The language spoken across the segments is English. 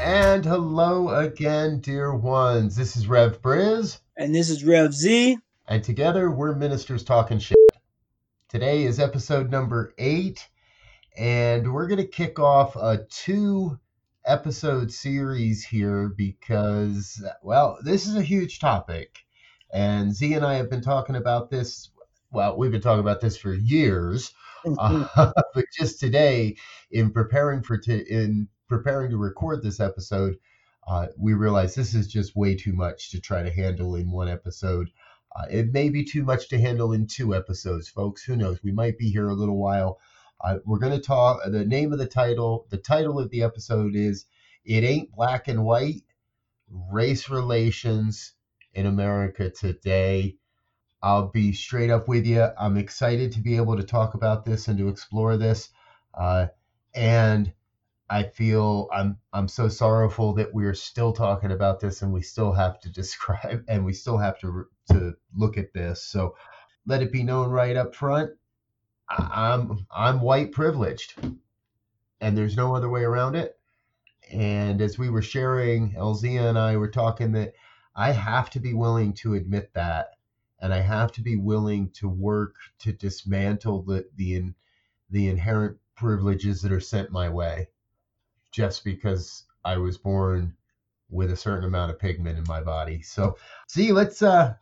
And hello again, dear ones. This is Rev Briz. And this is Rev Z. And together we're ministers talking shit. Today is episode number eight, and we're going to kick off a two episode series here because, well, this is a huge topic. And Z and I have been talking about this. Well, we've been talking about this for years. uh, but just today, in preparing for t- in preparing to record this episode, uh, we realized this is just way too much to try to handle in one episode. Uh, it may be too much to handle in two episodes, folks. Who knows? We might be here a little while. Uh, we're going to talk. The name of the title, the title of the episode is "It Ain't Black and White: Race Relations in America Today." I'll be straight up with you. I'm excited to be able to talk about this and to explore this. Uh, and I feel I'm I'm so sorrowful that we're still talking about this and we still have to describe and we still have to to look at this. So let it be known right up front. I'm I'm white privileged, and there's no other way around it. And as we were sharing, Elzia and I were talking that I have to be willing to admit that, and I have to be willing to work to dismantle the the the inherent privileges that are sent my way just because I was born with a certain amount of pigment in my body. So, see, let's uh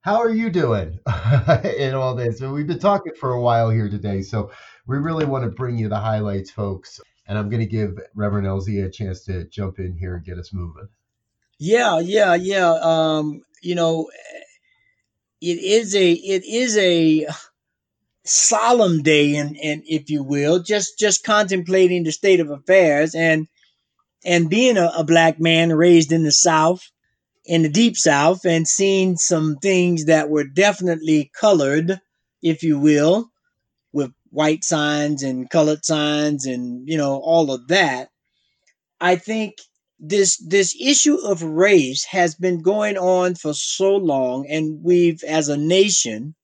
how are you doing in all this? So we've been talking for a while here today, so we really want to bring you the highlights, folks. And I'm going to give Reverend LZ a chance to jump in here and get us moving. Yeah, yeah, yeah. Um, you know, it is a it is a solemn day and and if you will just just contemplating the state of affairs and and being a, a, black man raised in the south in the deep south and seeing some things that were definitely colored if you will with white signs and colored signs and you know all of that i think this this issue of race has been going on for so long and we've as a nation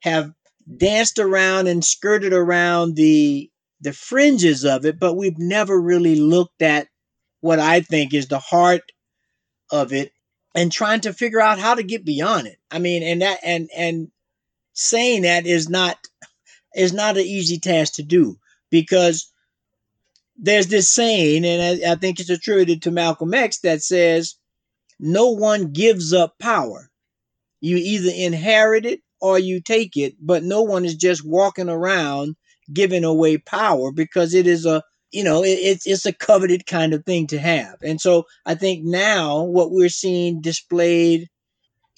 have danced around and skirted around the the fringes of it, but we've never really looked at what I think is the heart of it and trying to figure out how to get beyond it. I mean, and that and and saying that is not is not an easy task to do because there's this saying, and I, I think it's attributed to Malcolm X that says, "No one gives up power. You either inherit it or you take it, but no one is just walking around giving away power because it is a you know it, it's it's a coveted kind of thing to have. And so i think now what we're seeing displayed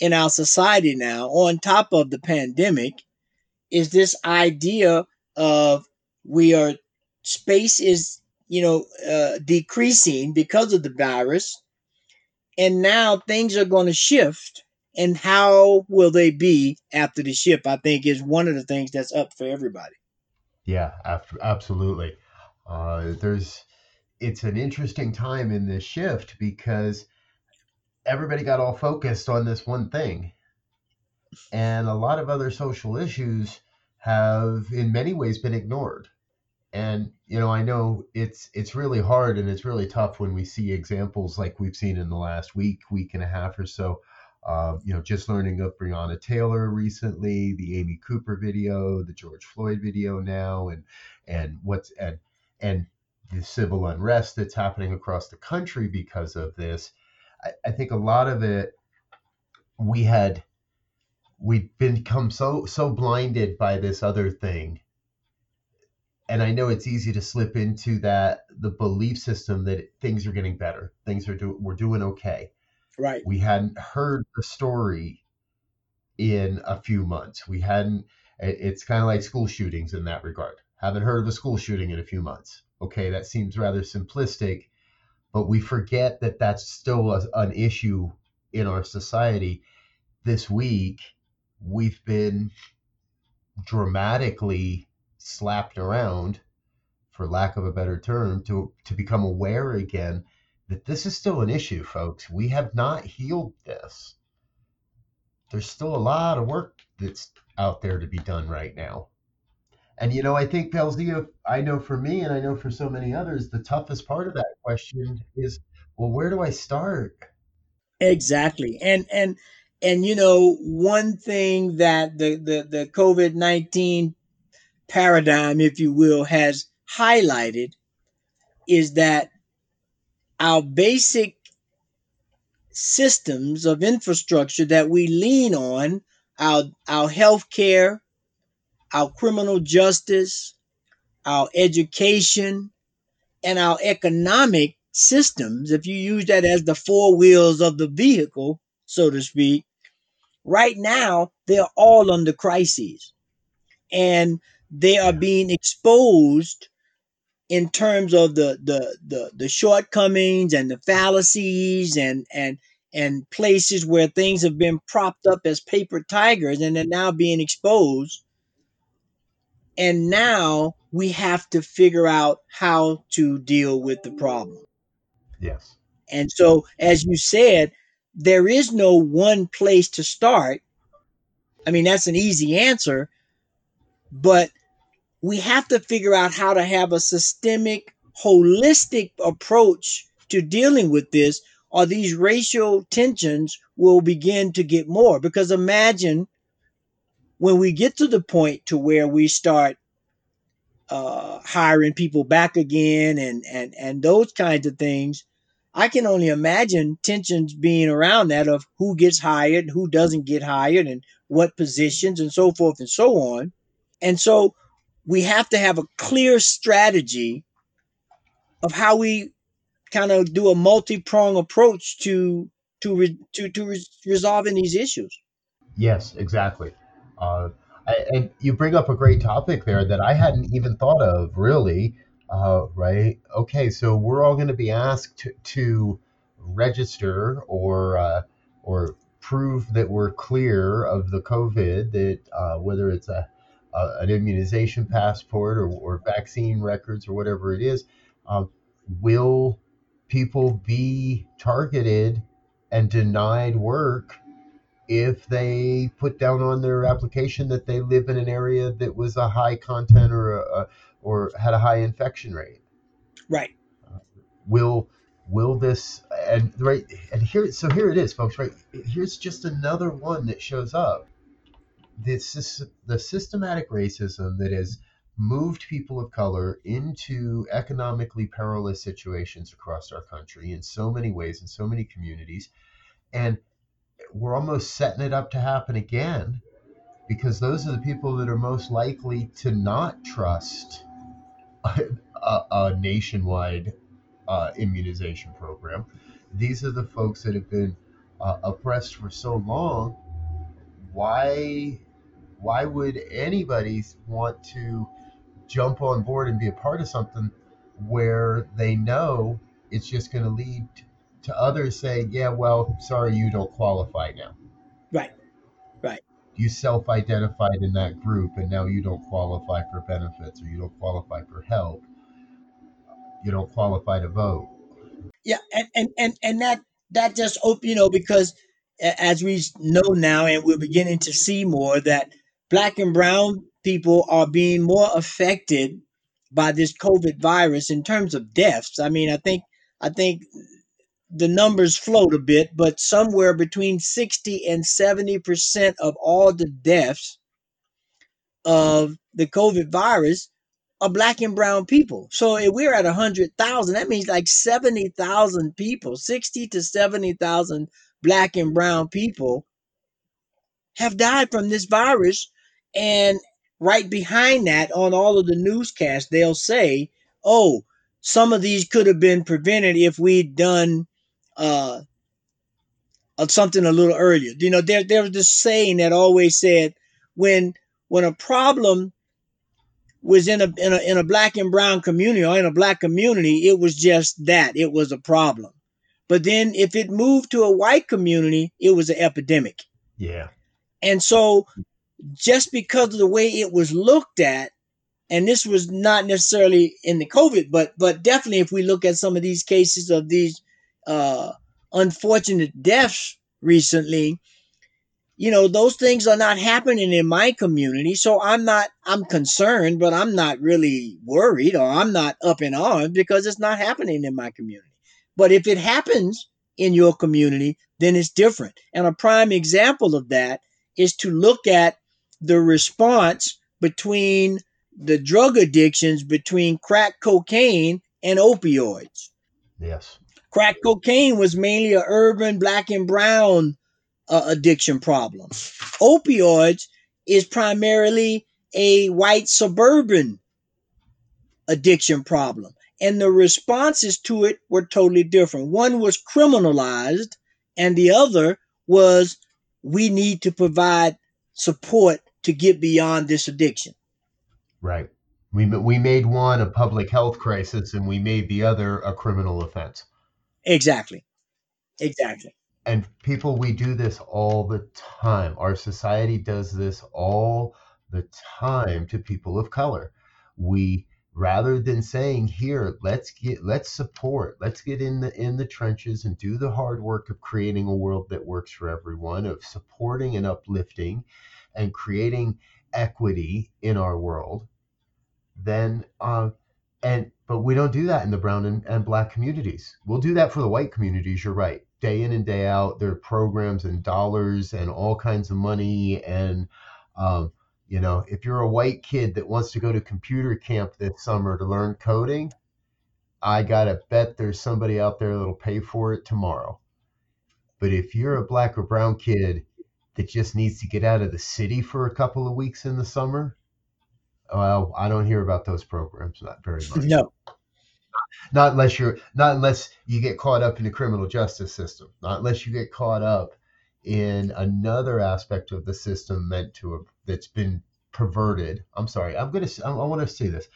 in our society now on top of the pandemic is this idea of we are space is you know uh, decreasing because of the virus. And now things are going to shift and how will they be after the ship? I think is one of the things that's up for everybody. Yeah absolutely. Uh, there's it's an interesting time in this shift because everybody got all focused on this one thing. And a lot of other social issues have in many ways been ignored. And you know i know it's it's really hard and it's really tough when we see examples like we've seen in the last week week and a half or so uh, you know, just learning of Breonna Taylor recently, the Amy Cooper video, the George Floyd video now, and and what's and and the civil unrest that's happening across the country because of this. I, I think a lot of it we had we'd become so so blinded by this other thing and I know it's easy to slip into that the belief system that things are getting better, things are doing we're doing okay. Right. We hadn't heard the story in a few months. We hadn't, it's kind of like school shootings in that regard. Haven't heard of a school shooting in a few months. Okay, that seems rather simplistic, but we forget that that's still a, an issue in our society. This week, we've been dramatically slapped around, for lack of a better term, to, to become aware again this is still an issue, folks. We have not healed this. There's still a lot of work that's out there to be done right now. And you know, I think Pelzia, I know for me, and I know for so many others, the toughest part of that question is, well, where do I start? Exactly, and and and you know, one thing that the the the COVID nineteen paradigm, if you will, has highlighted is that our basic systems of infrastructure that we lean on our our health care our criminal justice our education and our economic systems if you use that as the four wheels of the vehicle so to speak right now they're all under crises. And they are being exposed in terms of the the the, the shortcomings and the fallacies and and and places where things have been propped up as paper tigers and they're now being exposed. And now we have to figure out how to deal with the problem. Yes. and so as you said there is no one place to start. I mean that's an easy answer but we have to figure out how to have a systemic, holistic approach to dealing with this, or these racial tensions will begin to get more. Because imagine when we get to the point to where we start uh, hiring people back again and, and, and those kinds of things, I can only imagine tensions being around that of who gets hired, who doesn't get hired, and what positions, and so forth and so on. And so we have to have a clear strategy of how we kind of do a multi-prong approach to to re, to to re, resolving these issues. Yes, exactly. Uh, I, and you bring up a great topic there that I hadn't even thought of, really. Uh, right? Okay, so we're all going to be asked to, to register or uh, or prove that we're clear of the COVID. That uh, whether it's a, a an immunization passport or, or vaccine records or whatever it is, uh, will people be targeted and denied work if they put down on their application that they live in an area that was a high content or a, or had a high infection rate Right. will will this and right and here so here it is folks right here's just another one that shows up this is the systematic racism that has moved people of color into economically perilous situations across our country in so many ways in so many communities and we're almost setting it up to happen again because those are the people that are most likely to not trust a, a, a nationwide uh, immunization program. These are the folks that have been uh, oppressed for so long. Why, why would anybody want to jump on board and be a part of something where they know it's just going to lead to others saying, "Yeah, well, sorry, you don't qualify now." Right. Right. You self-identified in that group, and now you don't qualify for benefits, or you don't qualify for help. You don't qualify to vote. Yeah, and and and, and that that just you know, because as we know now, and we're beginning to see more that black and brown people are being more affected by this COVID virus in terms of deaths. I mean, I think I think the numbers float a bit, but somewhere between 60 and 70% of all the deaths of the COVID virus are black and brown people. So if we're at 100,000, that means like 70,000 people, 60 to 70,000 black and brown people have died from this virus. And right behind that, on all of the newscasts, they'll say, oh, some of these could have been prevented if we'd done uh, something a little earlier. You know, there there was this saying that always said when when a problem was in a, in a in a black and brown community or in a black community, it was just that it was a problem. But then if it moved to a white community, it was an epidemic. Yeah. And so just because of the way it was looked at, and this was not necessarily in the COVID, but but definitely if we look at some of these cases of these uh, unfortunate deaths recently, you know those things are not happening in my community so i'm not i'm concerned but i'm not really worried or i'm not up in arms because it's not happening in my community. But if it happens in your community then it's different. And a prime example of that is to look at the response between the drug addictions between crack cocaine and opioids Yes. crack cocaine was mainly a urban black and brown uh, addiction problem. Opioids is primarily a white suburban addiction problem. And the responses to it were totally different. One was criminalized, and the other was we need to provide support to get beyond this addiction. Right. We we made one a public health crisis, and we made the other a criminal offense. Exactly. Exactly. And people, we do this all the time. Our society does this all the time to people of color. We rather than saying here let's get let's support let's get in the in the trenches and do the hard work of creating a world that works for everyone of supporting and uplifting and creating equity in our world then uh, and but we don't do that in the brown and, and black communities. We'll do that for the white communities you're right. Day in and day out there are programs and dollars and all kinds of money and um, you know if you're a white kid that wants to go to computer camp this summer to learn coding i gotta bet there's somebody out there that'll pay for it tomorrow. But if you're a black or brown kid that just needs to get out of the city for a couple of weeks in the summer? Well i don't hear about those programs not very much. No. not unless you're not unless you get caught up in the criminal justice system. Not unless you get caught up in another aspect of the system meant to that's been perverted. I'm sorry i'm gonna i, I want to say this.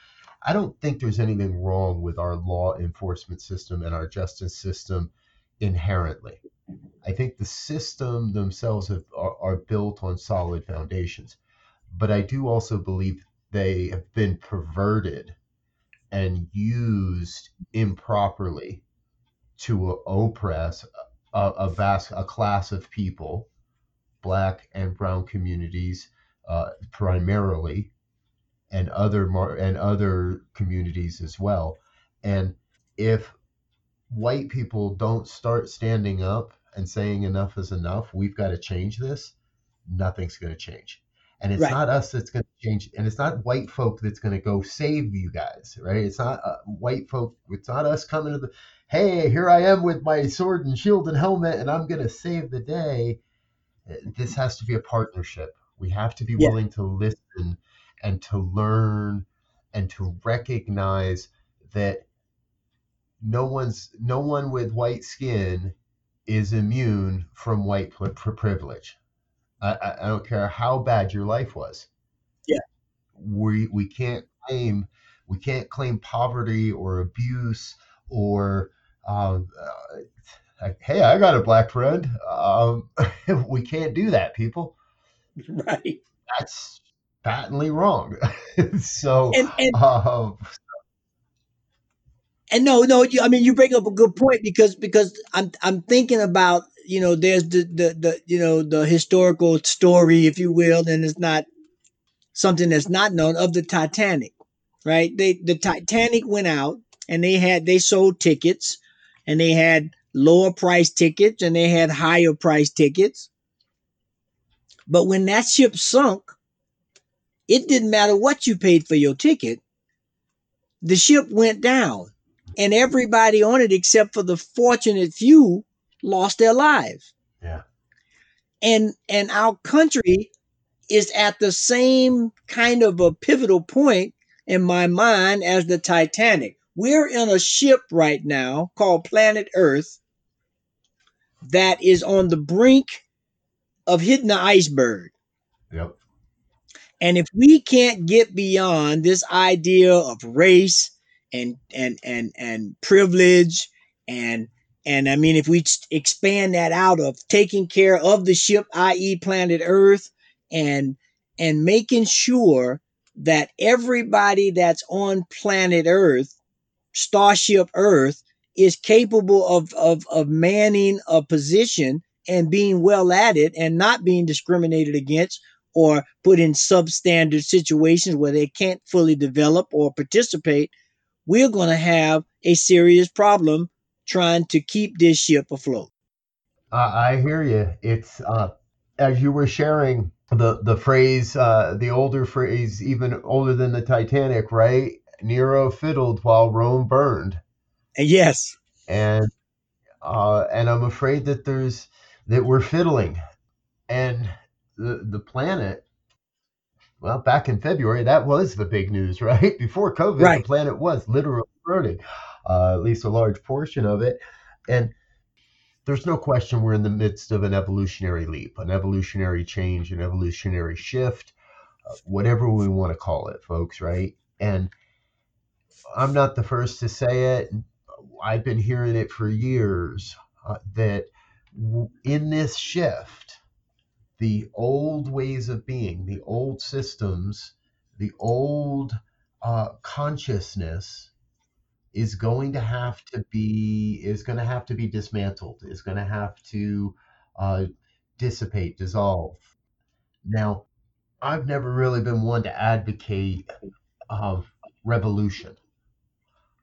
I don't think there's anything wrong with our law enforcement system and our justice system inherently i think the system themselves have, are, are built on solid foundations but i do also believe they have been perverted and used improperly to oppress a, a vast a class of people, black and brown communities uh, primarily, and other mar- and other communities as well. And if white people don't start standing up and saying enough is enough, we've got to change this. Nothing's going to change. And it's Right. not us that's going to change, and it's not white folk that's going to go save you guys, right? It's not uh, white folk. It's not us coming to the, hey, here I am with my sword and shield and helmet, and I'm going to save the day. Uh, This has to be a partnership. We have to be Yeah. willing to listen and to learn and to recognize that no one's no one with white skin is immune from white pri- pri- privilege. I, I, I don't care how bad your life was. Yeah. We we can't claim we can't claim poverty or abuse or um, uh, like, hey, I got a black friend. Um, we can't do that, people. Right. That's patently wrong. so, And and um, And no, no, you, I mean you bring up a good point because because I'm I'm thinking about you know there's the the the you know the historical story if you will and it's not something that's not known of the Titanic, right? They the Titanic went out and they had they sold tickets and they had lower price tickets and they had higher price tickets. But when that ship sunk, it didn't matter what you paid for your ticket. The ship went down and everybody on it except for the fortunate few lost their lives. Yeah, and and our country is at the same kind of a pivotal point in my mind as the titanic. We're in a ship right now called planet earth that is on the brink of hitting the iceberg. Yep, And if we can't get beyond this idea of race and and and and privilege and and I mean if we expand that out of taking care of the ship, i.e., planet Earth, and and making sure that everybody that's on planet Earth, Starship Earth, is capable of, of, of manning a position and being well at it and not being discriminated against or put in substandard situations where they can't fully develop or participate, we're going to have a serious problem trying to keep this ship afloat. Uh, I hear you. It's uh, as you were sharing the the phrase, uh, the older phrase, even older than the Titanic, right? Nero fiddled while Rome burned. Yes. And uh, and I'm afraid that there's that we're fiddling, and the the planet. Well, back in February, that was the big news, right? Before COVID, right. the planet was literally burning, uh, at least a large portion of it, and there's no question we're in the midst of an evolutionary leap, an evolutionary change, an evolutionary shift, uh, whatever we want to call it, folks, right? And I'm not the first to say it. I've been hearing it for years uh, that w- in this shift, the old ways of being, the old systems, the old uh, consciousness is going to have to be is going to have to be dismantled is going to have to uh, dissipate dissolve. Now i've never really been one to advocate uh, revolution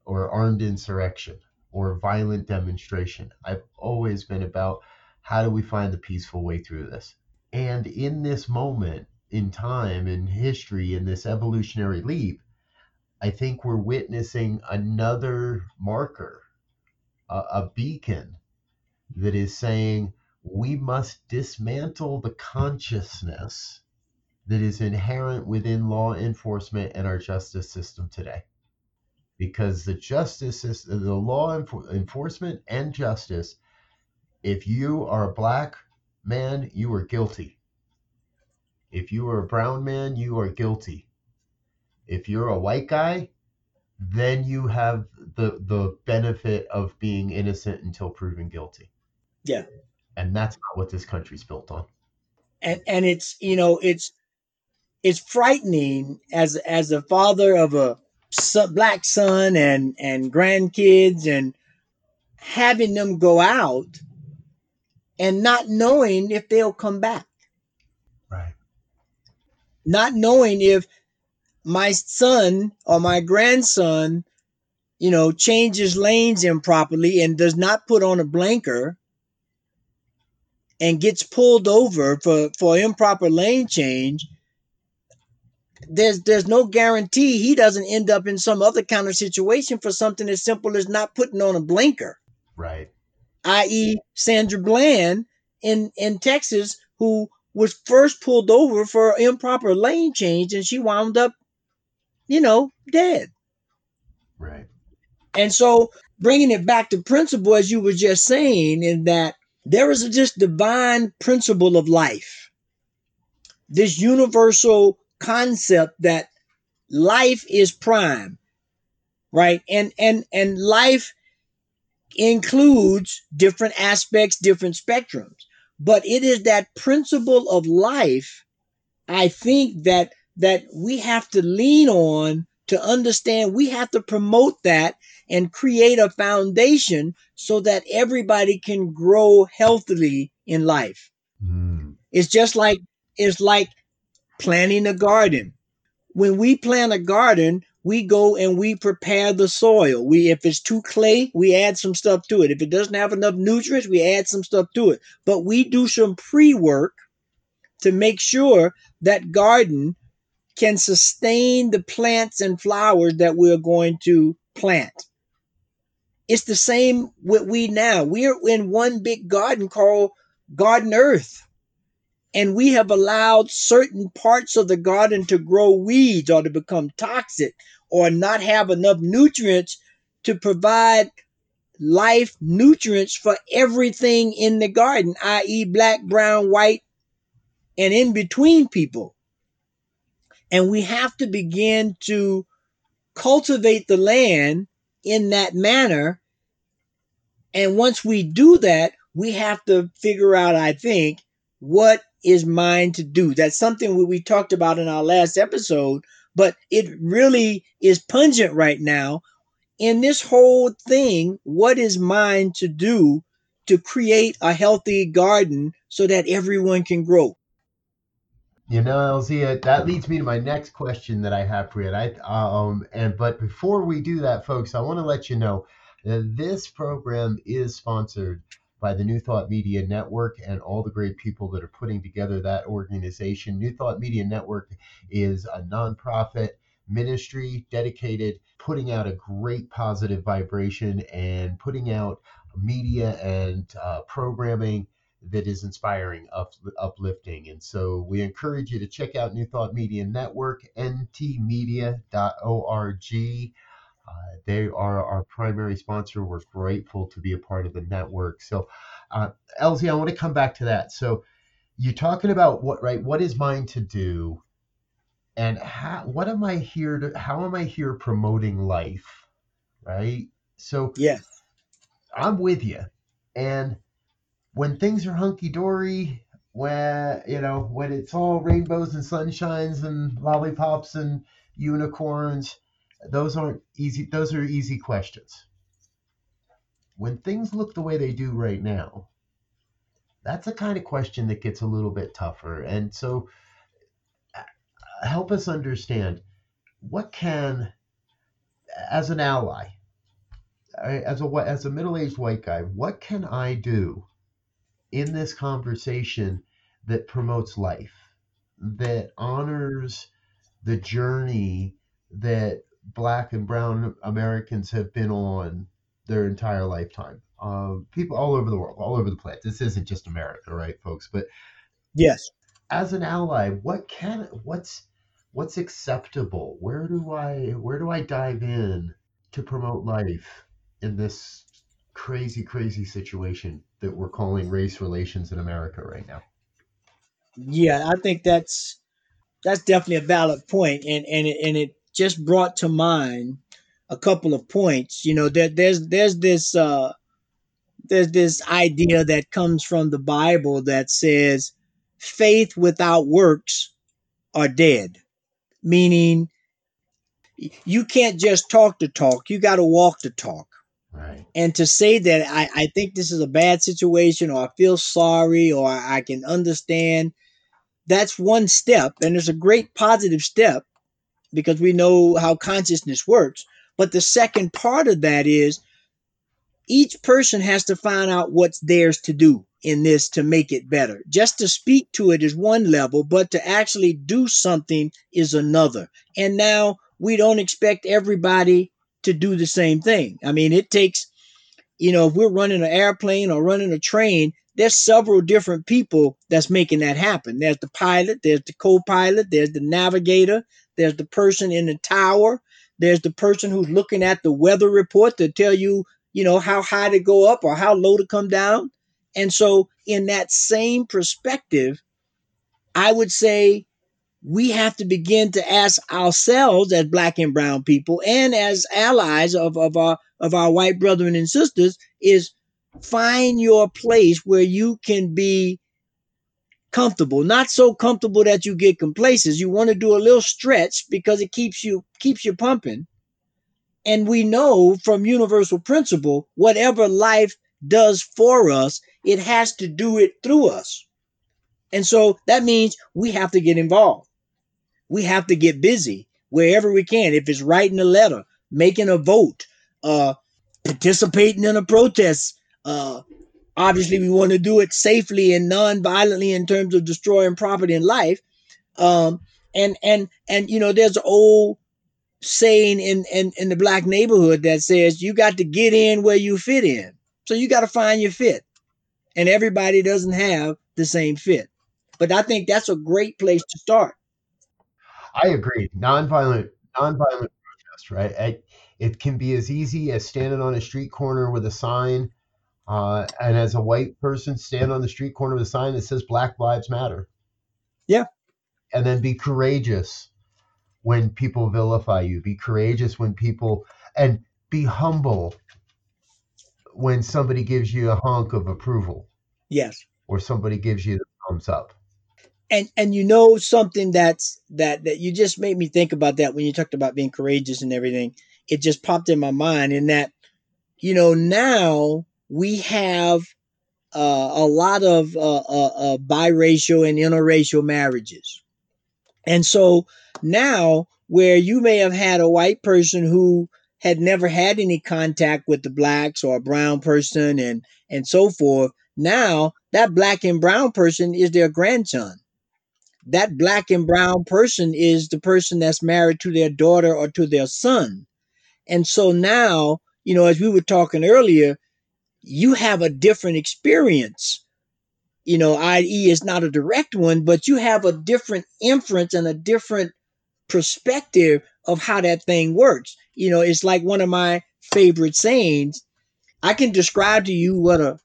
or armed insurrection or violent demonstration. I've always been about how do we find the peaceful way through this and in this moment in time in history in this evolutionary leap I think we're witnessing another marker, a, a beacon that is saying we must dismantle the consciousness that is inherent within law enforcement and our justice system today. Because the justice system, the law enforcement and justice, if you are a black man, you are guilty. If you are a brown man, you are guilty. If you're a white guy, then you have the the benefit of being innocent until proven guilty. Yeah. And that's not what this country's built on. And and it's you know it's it's frightening as as a father of a black son and and grandkids and having them go out and not knowing if they'll come back. Right. Not knowing if my son or my grandson, you know, changes lanes improperly and does not put on a blinker and gets pulled over for, for improper lane change, there's there's no guarantee he doesn't end up in some other kind of situation for something as simple as not putting on a blinker. Right. I.e. Sandra Bland in, in Texas, who was first pulled over for improper lane change and she wound up you know, dead. Right. And so bringing it back to principle, as you were just saying, in that there is a just divine principle of life. This universal concept that life is prime, right? And and and life includes different aspects, different spectrums. But it is that principle of life, I think, that that we have to lean on to understand we have to promote that and create a foundation so that everybody can grow healthily in life. Mm. It's just like it's like planting a garden. When we plant a garden, we go and we prepare the soil. We if it's too clay, we add some stuff to it. If it doesn't have enough nutrients, we add some stuff to it. But we do some pre-work to make sure that garden can sustain the plants and flowers that we're going to plant. It's the same with we now. We're in one big garden called Garden Earth. And we have allowed certain parts of the garden to grow weeds or to become toxic or not have enough nutrients to provide life nutrients for everything in the garden, i.e., black, brown, white, and in between people. And we have to begin to cultivate the land in that manner. And once we do that, we have to figure out, I think, what is mine to do. That's something we talked about in our last episode, but it really is pungent right now. In this whole thing, what is mine to do to create a healthy garden so that everyone can grow? You know, LZ, that leads me to my next question that I have for you. I, um, and but before we do that, folks, I want to let you know that this program is sponsored by the New Thought Media Network and all the great people that are putting together that organization. New Thought Media Network is a nonprofit ministry dedicated putting out a great positive vibration and putting out media and uh, programming that is inspiring, up, uplifting. And so we encourage you to check out New Thought Media Network, ntmedia.org. Uh, they are our primary sponsor. We're grateful to be a part of the network. So, uh, LZ, I want to come back to that. So, you're talking about what, right? What is mine to do? And how, what am I here to, how am I here promoting life? Right. So, yes, I'm with you. And when things are hunky dory, when you know when it's all rainbows and sunshines and lollipops and unicorns, those aren't easy. Those are easy questions. When things look the way they do right now, that's a kind of question that gets a little bit tougher. And so, help us understand what can, as an ally, as a as a middle-aged white guy, what can I do in this conversation that promotes life, that honors the journey that black and brown Americans have been on their entire lifetime. Um, people all over the world, all over the planet. This isn't just America, right, folks? But yes, as an ally, what can what's what's acceptable? Where do I where do I dive in to promote life in this crazy, crazy situation that we're calling race relations in America right now. Yeah, I think that's that's definitely a valid point, and and it, and it just brought to mind a couple of points. You know, that there's there's this uh, there's this idea that comes from the Bible that says faith without works are dead, meaning you can't just talk the talk; you got to walk the talk. Right. And to say that I, I think this is a bad situation or I feel sorry or I can understand, that's one step. And it's a great positive step because we know how consciousness works. But the second part of that is each person has to find out what's theirs to do in this to make it better. Just to speak to it is one level, but to actually do something is another. And now we don't expect everybody to do the same thing. I mean, it takes, you know, if we're running an airplane or running a train, there's several different people that's making that happen. There's the pilot, there's the co-pilot, there's the navigator, there's the person in the tower, there's the person who's looking at the weather report to tell you, you know, how high to go up or how low to come down. And so in that same perspective, I would say we have to begin to ask ourselves as black and brown people and as allies of, of our of our white brethren and sisters is find your place where you can be comfortable not so comfortable that you get complacent. You want to do a little stretch because it keeps you keeps you pumping. And we know from universal principle whatever life does for us it has to do it through us. And so that means we have to get involved. We have to get busy wherever we can. If it's writing a letter, making a vote, uh, participating in a protest, uh, obviously we want to do it safely and non-violently in terms of destroying property and life. Um, and and and you know, there's an old saying in, in in the black neighborhood that says you got to get in where you fit in. So you got to find your fit. And everybody doesn't have the same fit. But I think that's a great place to start. I agree. Nonviolent, nonviolent protest, right? It, it can be as easy as standing on a street corner with a sign, uh, and as a white person, stand on the street corner with a sign that says "Black Lives Matter." Yeah, and then be courageous when people vilify you. Be courageous when people, and be humble when somebody gives you a honk of approval Yes. or somebody gives you the thumbs up. and and you know something that's that that you just made me think about that when you talked about being courageous and everything it just popped in my mind in that you know now we have uh, a lot of uh, uh, uh, biracial and interracial marriages and so now where you may have had a white person who had never had any contact with the blacks or a brown person and and so forth now that black and brown person is their grandson that black and brown person is the person that's married to their daughter or to their son. And so now, you know, as we were talking earlier, you have a different experience. You know, i.e., it's not a direct one, but you have a different inference and a different perspective of how that thing works. You know, it's like one of my favorite sayings. I can describe to you what a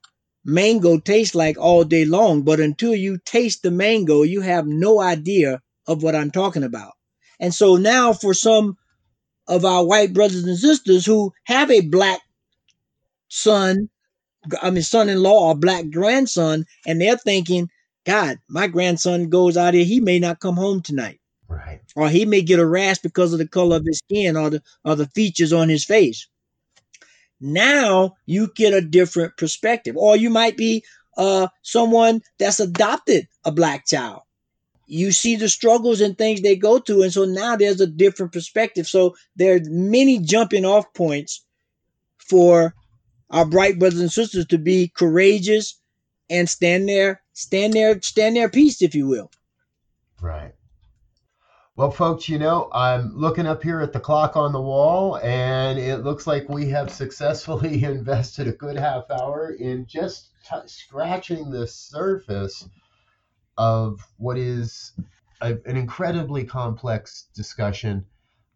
mango tastes like all day long, but until you taste the mango, you have no idea of what I'm talking about. And so now, for some of our white brothers and sisters who have a black son, I mean, son in law or black grandson, and they're thinking, God, my grandson goes out here, he may not come home tonight. Right. Or he may get a rash because of the color of his skin or the or the features on his face now you get a different perspective or you might be uh, someone that's adopted a black child you see the struggles and things they go through and so now there's a different perspective so there are many jumping off points for our bright brothers and sisters to be courageous and stand there stand there stand their peace if you will Right. Well, folks, you know, I'm looking up here at the clock on the wall, and it looks like we have successfully invested a good half hour in just t- scratching the surface of what is a, an incredibly complex discussion.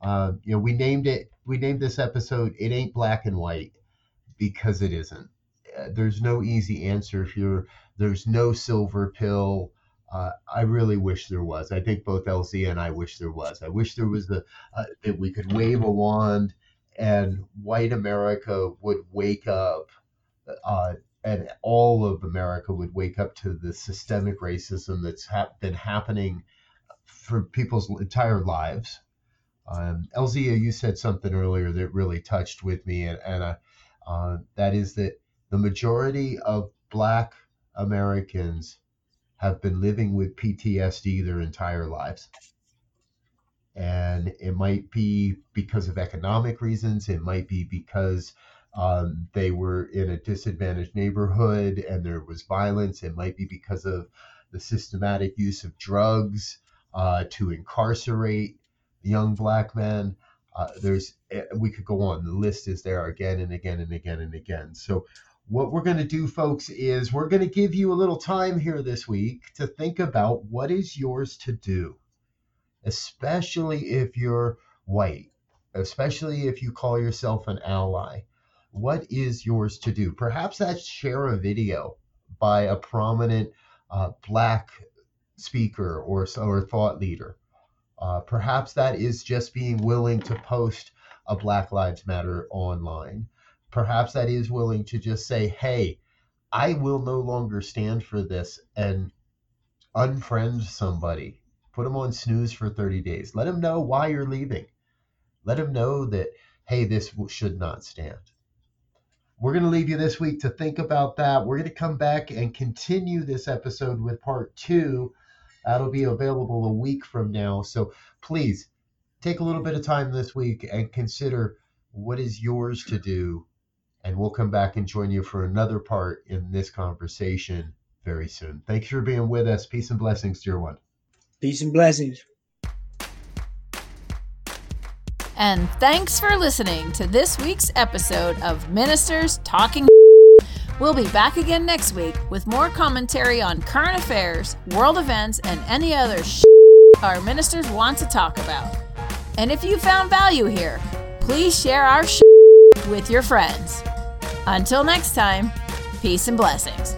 Uh, you know, we named it, we named this episode "It Ain't Black and White" because it isn't. Uh, there's no easy answer here. There's no silver pill. Uh, I really wish there was. I think both LZ and I wish there was. I wish there was the uh, that we could wave a wand and white America would wake up, uh, and all of America would wake up to the systemic racism that's ha- been happening for people's entire lives. Um, you said something earlier that really touched with me, and, and uh, that is that the majority of Black Americans have been living with PTSD their entire lives. And it might be because of economic reasons, it might be because um, they were in a disadvantaged neighborhood and there was violence, it might be because of the systematic use of drugs uh, to incarcerate young black men. Uh, there's we could go on. The list is there again and again and again and again. So what we're going to do, folks, is we're going to give you a little time here this week to think about what is yours to do, especially if you're white, especially if you call yourself an ally. What is yours to do? Perhaps that's share a video by a prominent uh, black speaker or, or thought leader. Uh, perhaps that is just being willing to post a Black Lives Matter online perhaps that is willing to just say, hey, I will no longer stand for this and unfriend somebody. Put them on snooze for 30 days. Let them know why you're leaving. Let them know that, hey, this should not stand. We're going to leave you this week to think about that. We're going to come back and continue this episode with part two. That'll be available a week from now. So please take a little bit of time this week and consider what is yours to do and we'll come back and join you for another part in this conversation very soon. Thanks for being with us. Peace and blessings, dear one. peace and blessings And thanks for listening to this week's episode of Ministers Talking. We'll be back again next week with more commentary on current affairs, world events, and any other our ministers want to talk about. And if you found value here, please share our with your friends. Until next time, peace and blessings.